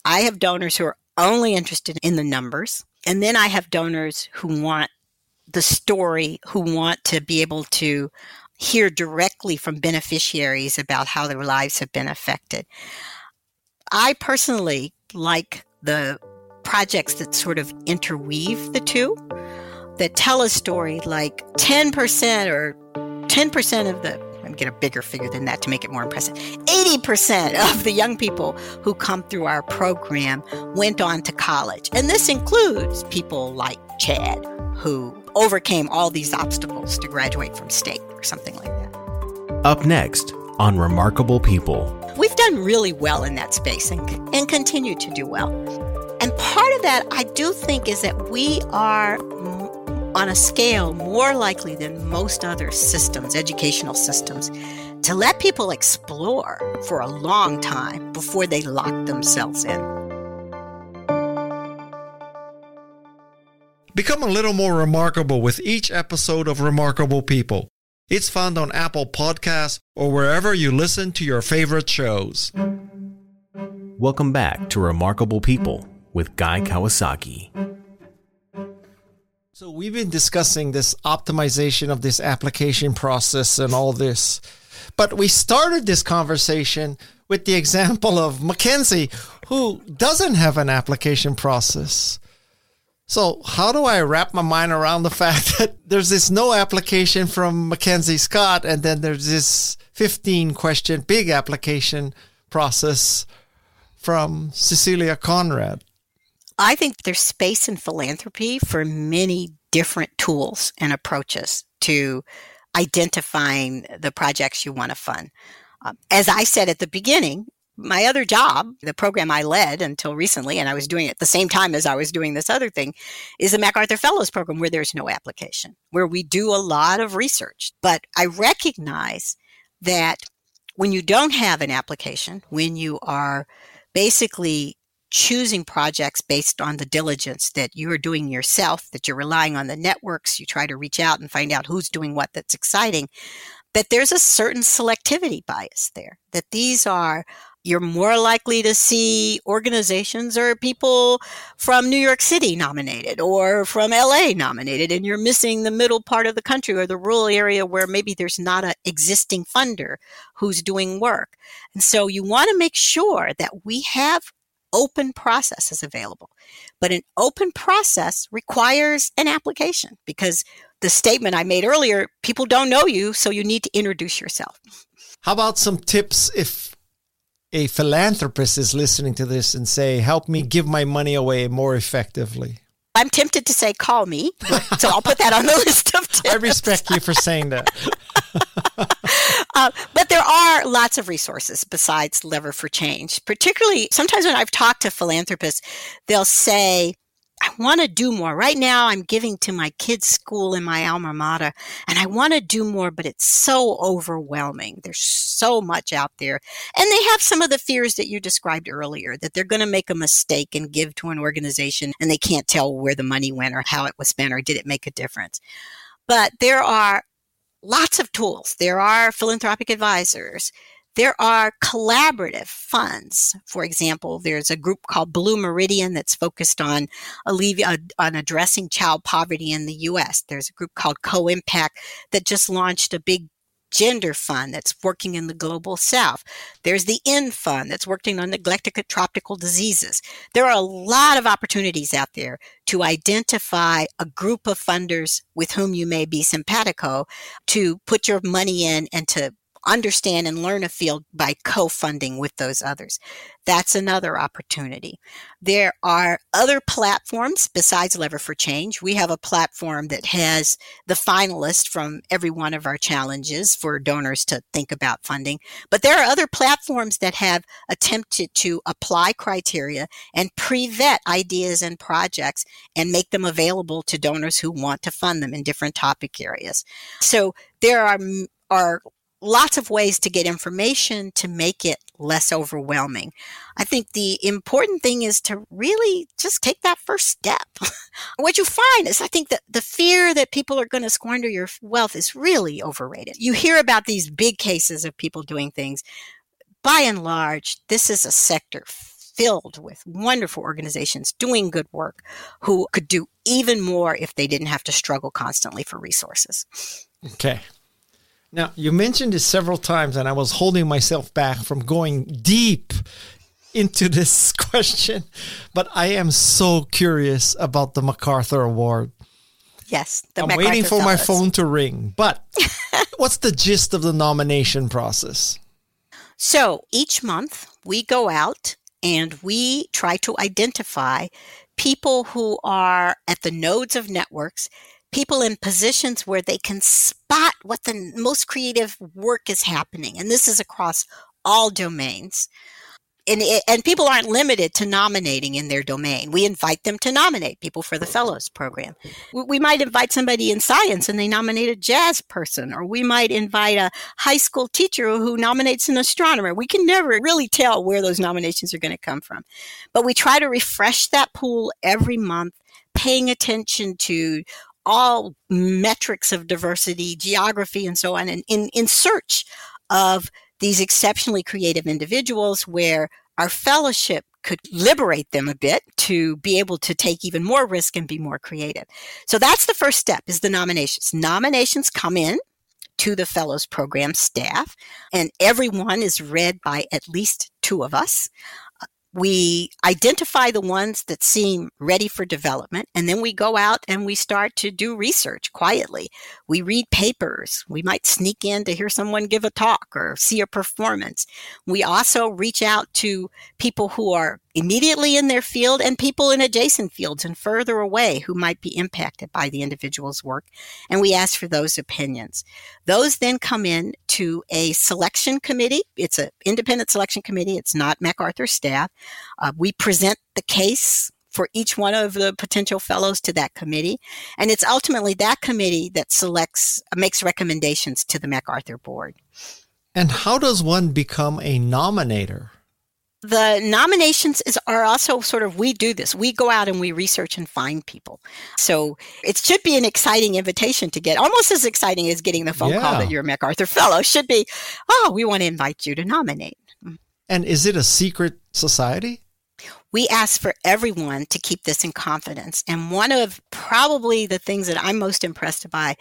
I have donors who are only interested in the numbers. And then I have donors who want the story who want to be able to hear directly from beneficiaries about how their lives have been affected. I personally like the projects that sort of interweave the two, that tell a story like 10% or 10% of the I'm get a bigger figure than that to make it more impressive. 80% of the young people who come through our program went on to college. And this includes people like Chad, who overcame all these obstacles to graduate from state or something like that. Up next on Remarkable People. We've done really well in that space and, and continue to do well. And part of that, I do think, is that we are on a scale more likely than most other systems, educational systems, to let people explore for a long time before they lock themselves in. Become a little more remarkable with each episode of Remarkable People. It's found on Apple Podcasts or wherever you listen to your favorite shows. Welcome back to Remarkable People with Guy Kawasaki. So, we've been discussing this optimization of this application process and all this. But we started this conversation with the example of MacKenzie, who doesn't have an application process. So, how do I wrap my mind around the fact <laughs> that there's this no application from MacKenzie Scott, and then there's this 15 question big application process from Cecilia Conrad? I think there's space in philanthropy for many different tools and approaches to identifying the projects you want to fund. Um, as I said at the beginning, my other job, the program I led until recently, and I was doing it at the same time as I was doing this other thing, is the MacArthur Fellows program where there's no application, where we do a lot of research. But I recognize that when you don't have an application, when you are basically choosing projects based on the diligence that you are doing yourself, that you're relying on the networks, you try to reach out and find out who's doing what that's exciting, that there's a certain selectivity bias there, that these are you're more likely to see organizations or people from New York City nominated or from LA nominated, and you're missing the middle part of the country or the rural area where maybe there's not an existing funder who's doing work. And so you want to make sure that we have open processes available. But an open process requires an application because the statement I made earlier people don't know you, so you need to introduce yourself. How about some tips if a philanthropist is listening to this and say, help me give my money away more effectively? I'm tempted to say, call me. So I'll put that on the <laughs> list of tips. I respect you for saying that. <laughs> uh, but there are lots of resources besides Lever for Change. Particularly, sometimes when I've talked to philanthropists, they'll say, I want to do more. Right now, I'm giving to my kids' school in my alma mater, and I want to do more, but it's so overwhelming. There's so much out there. And they have some of the fears that you described earlier that they're going to make a mistake and give to an organization and they can't tell where the money went or how it was spent or did it make a difference. But there are lots of tools. There are philanthropic advisors. There are collaborative funds. For example, there's a group called Blue Meridian that's focused on allevi- uh, on addressing child poverty in the U.S. There's a group called Co-Impact that just launched a big Gender Fund that's working in the global south. There's the End Fund that's working on neglected tropical diseases. There are a lot of opportunities out there to identify a group of funders with whom you may be simpatico to put your money in and to understand and learn a field by co-funding with those others. That's another opportunity. There are other platforms besides Lever for Change. We have a platform that has the finalists from every one of our challenges for donors to think about funding. But there are other platforms that have attempted to apply criteria and pre-vet ideas and projects and make them available to donors who want to fund them in different topic areas. So there are are lots of ways to get information to make it less overwhelming. I think the important thing is to really just take that first step. <laughs> what you find is I think that the fear that people are going to squander your wealth is really overrated. You hear about these big cases of people doing things. By and large, this is a sector filled with wonderful organizations doing good work who could do even more if they didn't have to struggle constantly for resources. Okay. Now, you mentioned this several times, and I was holding myself back from going deep into <laughs> this question, but I am so curious about the MacArthur Award. Yes, I'm MacArthur waiting for my phone to ring. But <laughs> what's the gist of the nomination process? So each month we go out and we try to identify people who are at the nodes of networks people in positions where they can spot what the most creative work is happening. And this is across all domains. And, and people aren't limited to nominating in their domain. We invite them to nominate people for the fellows program. We might invite somebody in science and they nominate a jazz person, or we might invite a high school teacher who nominates an astronomer. We can never really tell where those nominations are going to come from. But we try to refresh that pool every month, paying attention to all metrics of diversity, geography, and so on, and in, in search of these exceptionally creative individuals where our fellowship could liberate them a bit to be able to take even more risk and be more creative. So that's the first step is the nominations. Nominations come in to the fellows program staff and everyone is read by at least two of us we identify the ones that seem ready for development and then we go out and we start to do research quietly. We read papers. We might sneak in to hear someone give a talk or see a performance. We also reach out to people who are immediately in their field and people in adjacent fields and further away who might be impacted by the individual's work. And we ask for those opinions. Those then come in to a selection committee. It's an independent selection committee. It's not MacArthur staff. Uh, we present the case for each one of the potential fellows to that committee. And it's ultimately that committee that selects, makes recommendations to the MacArthur board. And how does one become a nominator? The nominations is are also sort of we do this. We go out and we research and find people. So it should be an exciting invitation to get almost as exciting as getting the phone yeah. call that you're a macarthur fellow should be oh we want to invite you to nominate. Mm. And is it a secret society? We ask for everyone to keep this in confidence. And one of probably the things that i'm most impressed by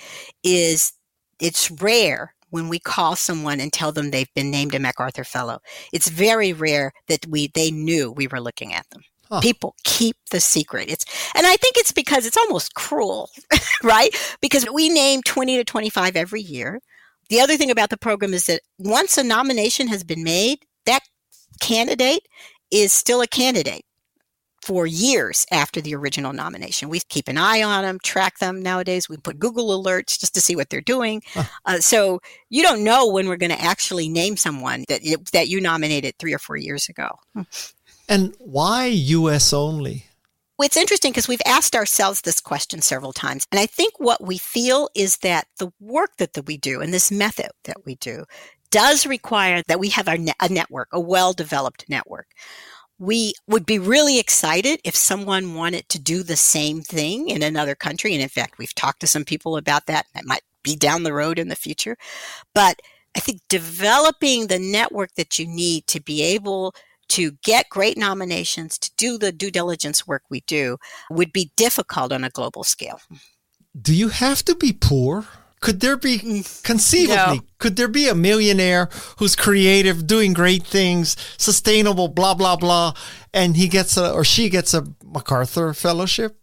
is it's rare when we call someone and tell them they've been named a MacArthur Fellow. It's very rare that we they knew we were looking at them. Huh. People keep the secret. It's and I think it's because it's almost cruel, <laughs> right? Because we name 20 to 25 every year. The other thing about the program is that once a nomination has been made, that candidate is still a candidate for years after the original nomination. We keep an eye on them, track them nowadays. We put Google alerts just to see what they're doing. Huh. Uh, so you don't know when we're going to actually name someone that that you nominated three or four years ago. And why U.S. only? It's interesting because we've asked ourselves this question several times. And I think what we feel is that the work that, that we do and this method that we do does require that we have ne- a network, a well developed network. We would be really excited if someone wanted to do the same thing in another country. And in fact, we've talked to some people about that. That might be down the road in the future. But I think developing the network that you need to be able to get great nominations, to do the due diligence work we do, would be difficult on a global scale. Do you have to be poor? Could there be conceivably no. could there be a millionaire who's creative, doing great things, sustainable, blah blah blah, and he gets a or she gets a MacArthur fellowship?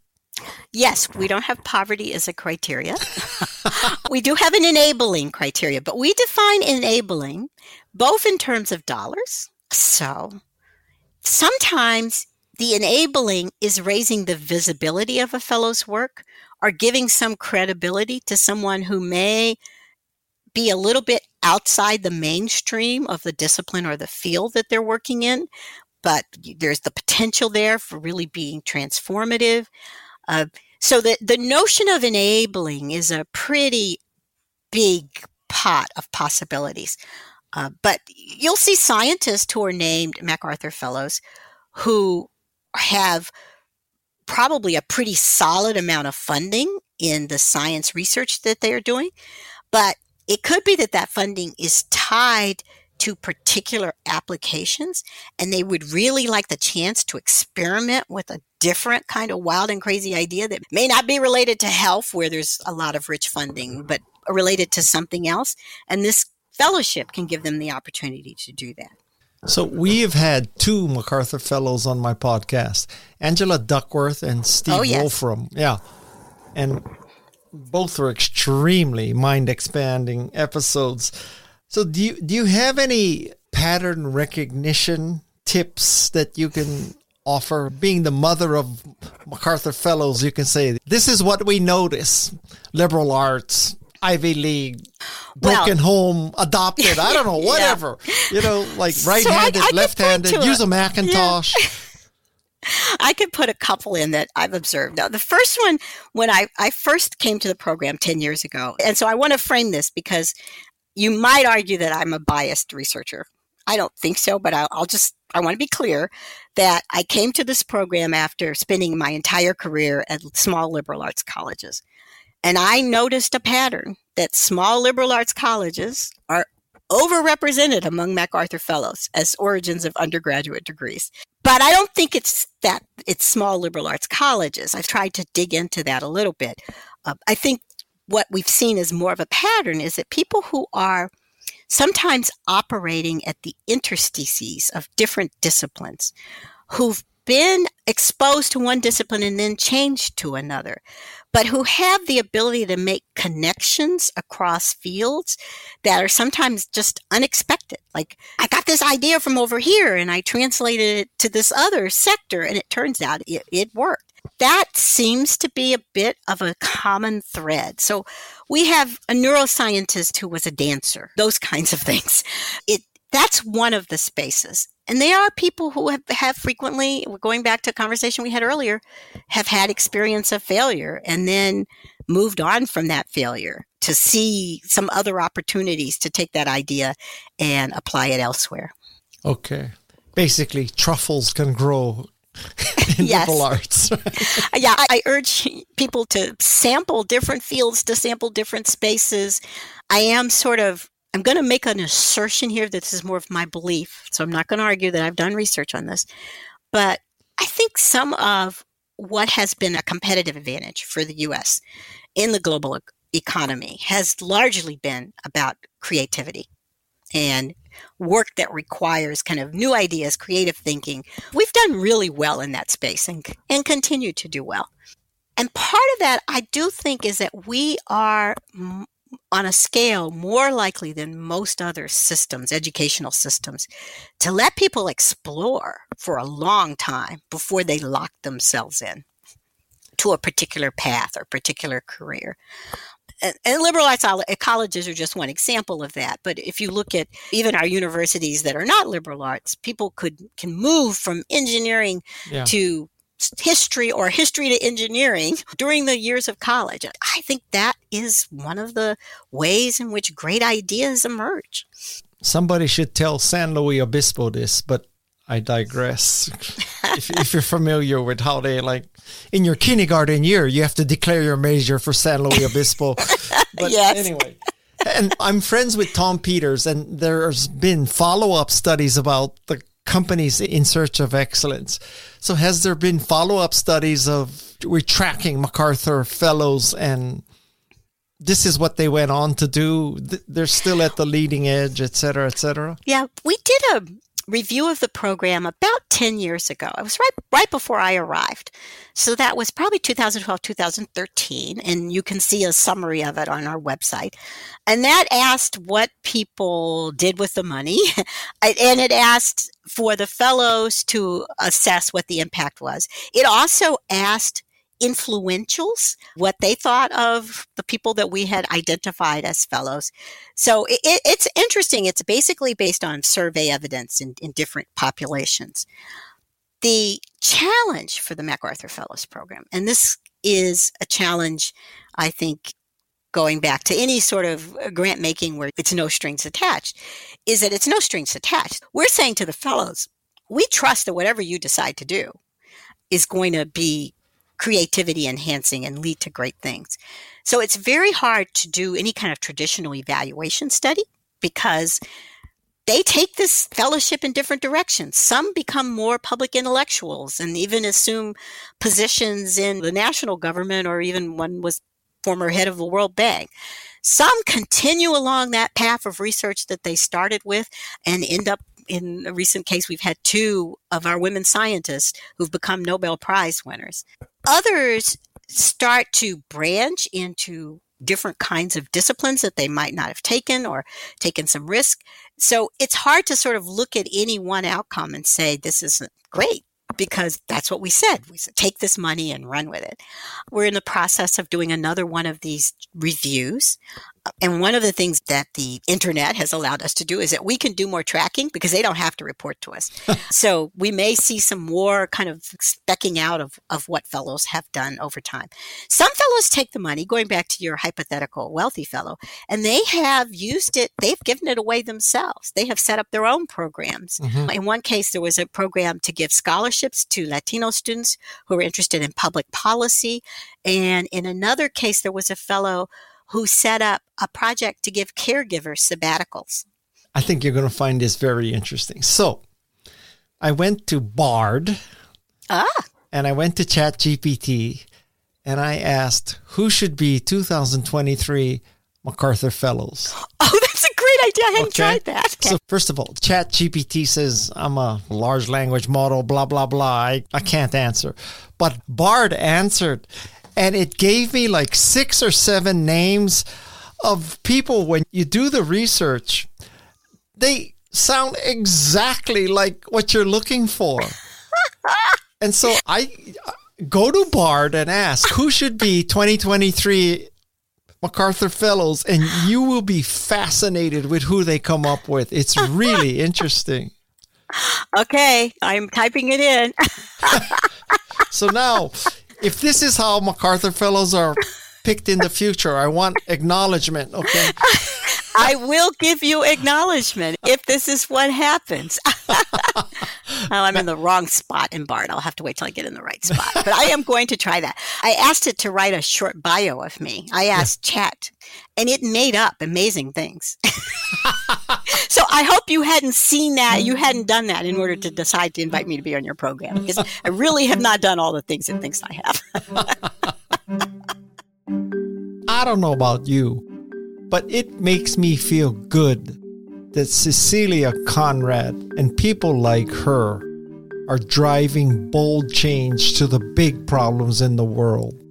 Yes, we don't have poverty as a criteria. <laughs> we do have an enabling criteria, but we define enabling both in terms of dollars. So sometimes the enabling is raising the visibility of a fellow's work or giving some credibility to someone who may be a little bit outside the mainstream of the discipline or the field that they're working in, but there's the potential there for really being transformative. Uh, so the, the notion of enabling is a pretty big pot of possibilities. Uh, but you'll see scientists who are named MacArthur Fellows who have probably a pretty solid amount of funding in the science research that they are doing. But it could be that that funding is tied to particular applications and they would really like the chance to experiment with a different kind of wild and crazy idea that may not be related to health where there's a lot of rich funding mm-hmm. but related to something else and this fellowship can give them the opportunity to do that so we have had two MacArthur Fellows on my podcast, Angela Duckworth and Steve oh, yes. Wolfram. Yeah. And both were extremely mind expanding episodes. So do you do you have any pattern recognition tips that you can offer? Being the mother of MacArthur Fellows, you can say this is what we notice: liberal arts, Ivy League, broken well, home, adopted. I don't know, <laughs> whatever. Yeah. You know, like right-handed, so left-handed. Use a Macintosh. Yeah. <laughs> I could put a couple in that I've observed. Now, the first one, when I, I first came to the program 10 years ago, and so I want to frame this because you might argue that I'm a biased researcher. I don't think so, but I'll, I'll just, I want to be clear that I came to this program after spending my entire career at small liberal arts colleges. And I noticed a pattern that small liberal arts colleges are overrepresented among MacArthur Fellows as origins of undergraduate degrees. But I don't think it's that it's small liberal arts colleges. I've tried to dig into that a little bit. Uh, I think what we've seen as more of a pattern is that people who are sometimes operating at the interstices of different disciplines, who've been exposed to one discipline and then changed to another, but who have the ability to make connections across fields that are sometimes just unexpected. Like, I got this idea from over here and I translated it to this other sector and it turns out it, it worked that seems to be a bit of a common thread. So we have a neuroscientist who was a dancer, those kinds of things. It that's one of the spaces. And they are people who have, have frequently, going back to a conversation we had earlier, have had experience of failure and then moved on from that failure to see some other opportunities to take that idea and apply it elsewhere. Okay. Basically, truffles can grow <laughs> in yes. liberal arts. <laughs> <laughs> yeah, I, I urge people to sample different fields, to sample different spaces. I am sort of I'm going to make an assertion here that this is more of my belief. So I'm not going to argue that I've done research on this. But I think some of what has been a competitive advantage for the US in the global economy has largely been about creativity and work that requires kind of new ideas, creative thinking. We've done really well in that space and, and continue to do well. And part of that, I do think, is that we are on a scale more likely than most other systems, educational systems, to let people explore for a long time before they lock themselves in to a particular path or particular career and liberal arts eh, colleges are just one example of that. But if you look at even our universities that are not liberal arts, people could can move from engineering yeah. to history or history to engineering during the years of college. I think that is one of the ways in which great ideas emerge. Somebody should tell San Luis Obispo this, but I digress. <laughs> if, if, you're familiar with how they like in your kindergarten year, you have to declare your major for San Luis Obispo. <laughs> But yes. anyway, and I'm friends with Tom Peters, and there's been follow up studies about the companies in search of excellence. So, has there been follow up studies of we're tracking MacArthur fellows and this is what they went on to do. They're still at the leading edge, et cetera, et cetera. Yeah, we did a review of the program about 10 years ago. It was right right before I arrived. So that was probably 2012, 2013 and you can see a summary of it on our website. And that asked what people did with the money <laughs> and it asked for the fellows to assess what the impact was. It also asked influentials, what they thought of the people that we had identified as fellows. So it, it's interesting. It's basically based on survey evidence in, in different populations. The challenge for the MacArthur Fellows Program, and this is a challenge, I think, going back to any sort of grant making where it's no strings attached, is that it's no strings attached. We're saying to the fellows, we trust that whatever you decide to do is going to be creativity enhancing and lead to great things. So it's very hard to do any kind of traditional evaluation study because they take this fellowship in different directions. Some become more public intellectuals and even assume positions in the national government or even one was former head of the World Bank. Some continue along that path of research that they started with and end up in a recent case, we've had two of our women scientists who've become Nobel Prize winners. Others start to branch into different kinds of disciplines that they might not have taken or taken some risk. So it's hard to sort of look at any one outcome and say, this isn't great because that's what we said. We said, take this money and run with it. We're in the process of doing another one of these reviews. And one of the things that the internet has allowed us to do is that we can do more tracking because they don't have to report to us. <laughs> so we may see some more kind of specking out of, of what fellows have done over time. Some fellows take the money, going back to your hypothetical wealthy fellow, and they have used it, they've given it away themselves. They have set up their own programs. Mm-hmm. In one case, there was a program to give scholarships to Latino students who were interested in public policy. And in another case, there was a fellow who set up a project to give caregivers sabbaticals. I think you're going to find this very interesting. So, I went to Bard. Ah. And I went to ChatGPT and I asked who should be 2023 MacArthur Fellows. <gasps> Oh, that's a great idea. I hadn't okay. tried that. Okay. So, first of all, ChatGPT says I'm a large language model, blah, blah, blah. I, I can't answer. But Bard answered and it gave me like six or seven names of people when you do the research they sound exactly like what you're looking for. <laughs> And so i go to bard and ask who should be 2023 macarthur fellows? And you will be fascinated with who they come up with. It's really <laughs> interesting. Okay i'm typing it in. <laughs> So now if this is how MacArthur Fellows are picked in the future, I want acknowledgement. Okay. I will give you acknowledgement if this is what happens. <laughs> oh, I'm in the wrong spot in Bard. I'll have to wait till I get in the right spot. But I am going to try that. I asked it to write a short bio of me. I asked. Chat, and it made up amazing things. <laughs> so I hope you hadn't seen that, you hadn't done that in order to decide to invite me to be on your program because I really have not done all the things it thinks I have. <laughs> I don't know about you, but it makes me feel good that Cecilia Conrad and people like her are driving bold change to the big problems in the world.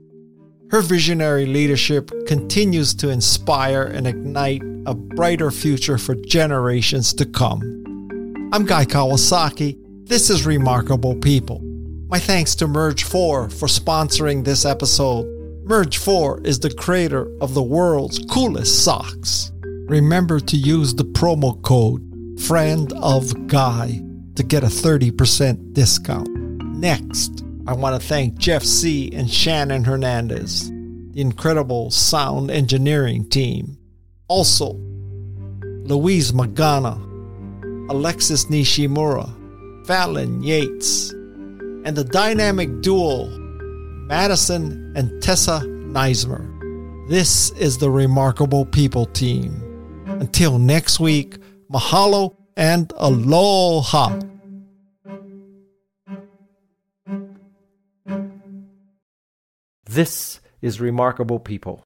Her visionary leadership continues to inspire and ignite a brighter future for generations to come. I'm Guy Kawasaki. This is Remarkable People. My thanks to Merge4 for sponsoring this episode. Merge4 is the creator of the world's coolest socks. Remember to use the promo code Friend of Guy to get a 30% discount. Next, I want to thank Jeff Sieh and Shannon Hernandez, the incredible sound engineering team. Also, Luis Magaña, Alexis Nishimura, Fallon Yates, and the dynamic duo Madisun and Tessa Nuismer. This is the Remarkable People team. Until next week, mahalo and aloha. This is Remarkable People.